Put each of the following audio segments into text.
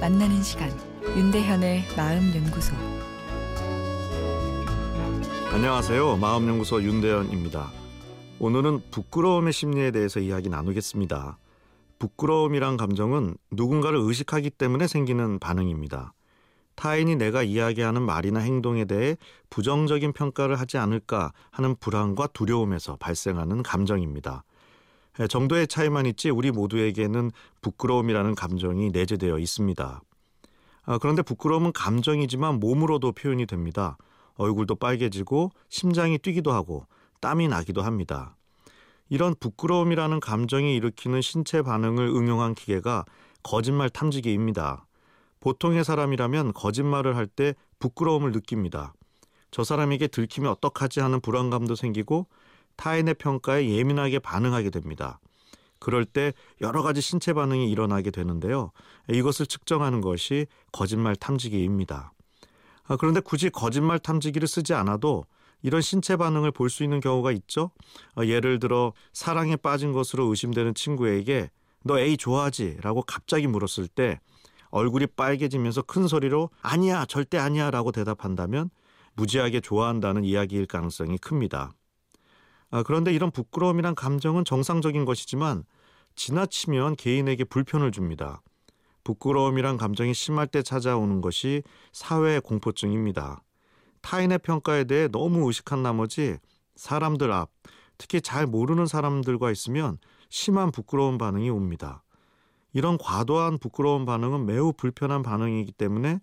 만나는 시간 윤대현의 마음 연구소 안녕하세요. 마음 연구소 윤대현입니다. 오늘은 부끄러움의 심리에 대해서 이야기 나누겠습니다. 부끄러움이란 감정은 누군가를 의식하기 때문에 생기는 반응입니다. 타인이 내가 이야기하는 말이나 행동에 대해 부정적인 평가를 하지 않을까 하는 불안과 두려움에서 발생하는 감정입니다. 정도의 차이만 있지 우리 모두에게는 부끄러움이라는 감정이 내재되어 있습니다. 아, 그런데 부끄러움은 감정이지만 몸으로도 표현이 됩니다. 얼굴도 빨개지고 심장이 뛰기도 하고 땀이 나기도 합니다. 이런 부끄러움이라는 감정이 일으키는 신체 반응을 응용한 기계가 거짓말 탐지기입니다. 보통의 사람이라면 거짓말을 할 때 부끄러움을 느낍니다. 저 사람에게 들키면 어떡하지 하는 불안감도 생기고 타인의 평가에 예민하게 반응하게 됩니다. 그럴 때 여러 가지 신체 반응이 일어나게 되는데요. 이것을 측정하는 것이 거짓말 탐지기입니다. 아, 그런데 굳이 거짓말 탐지기를 쓰지 않아도 이런 신체 반응을 볼 수 있는 경우가 있죠. 어, 예를 들어 사랑에 빠진 것으로 의심되는 친구에게 너 A 좋아하지? 라고 갑자기 물었을 때 얼굴이 빨개지면서 큰 소리로 아니야, 절대 아니야 라고 대답한다면 무지하게 좋아한다는 이야기일 가능성이 큽니다. 아, 그런데 이런 부끄러움이란 감정은 정상적인 것이지만 지나치면 개인에게 불편을 줍니다. 부끄러움이란 감정이 심할 때 찾아오는 것이 사회 공포증입니다. 타인의 평가에 대해 너무 의식한 나머지 사람들 앞, 특히 잘 모르는 사람들과 있으면 심한 부끄러운 반응이 옵니다. 이런 과도한 부끄러운 반응은 매우 불편한 반응이기 때문에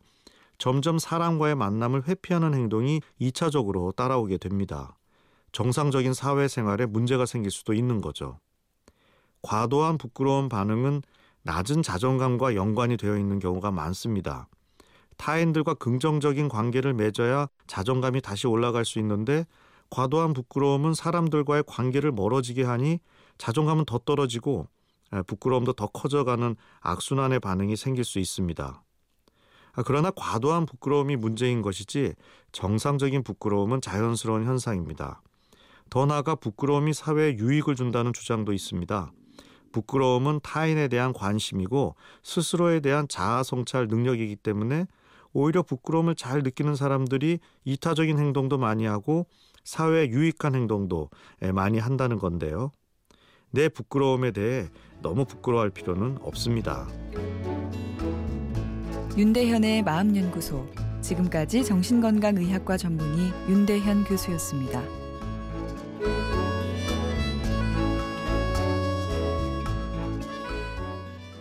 점점 사람과의 만남을 회피하는 행동이 2차적으로 따라오게 됩니다. 정상적인 사회생활에 문제가 생길 수도 있는 거죠. 과도한 부끄러운 반응은 낮은 자존감과 연관이 되어 있는 경우가 많습니다. 타인들과 긍정적인 관계를 맺어야 자존감이 다시 올라갈 수 있는데 과도한 부끄러움은 사람들과의 관계를 멀어지게 하니 자존감은 더 떨어지고 부끄러움도 더 커져가는 악순환의 반응이 생길 수 있습니다. 아, 그러나 과도한 부끄러움이 문제인 것이지 정상적인 부끄러움은 자연스러운 현상입니다. 더 나아가 부끄러움이 사회에 유익을 준다는 주장도 있습니다. 부끄러움은 타인에 대한 관심이고 스스로에 대한 자아 성찰 능력이기 때문에 오히려 부끄러움을 잘 느끼는 사람들이 이타적인 행동도 많이 하고 사회에 유익한 행동도 많이 한다는 건데요. 내 부끄러움에 대해 너무 부끄러워할 필요는 없습니다. 윤대현의 마음연구소 지금까지 정신건강의학과 전문의 윤대현 교수였습니다.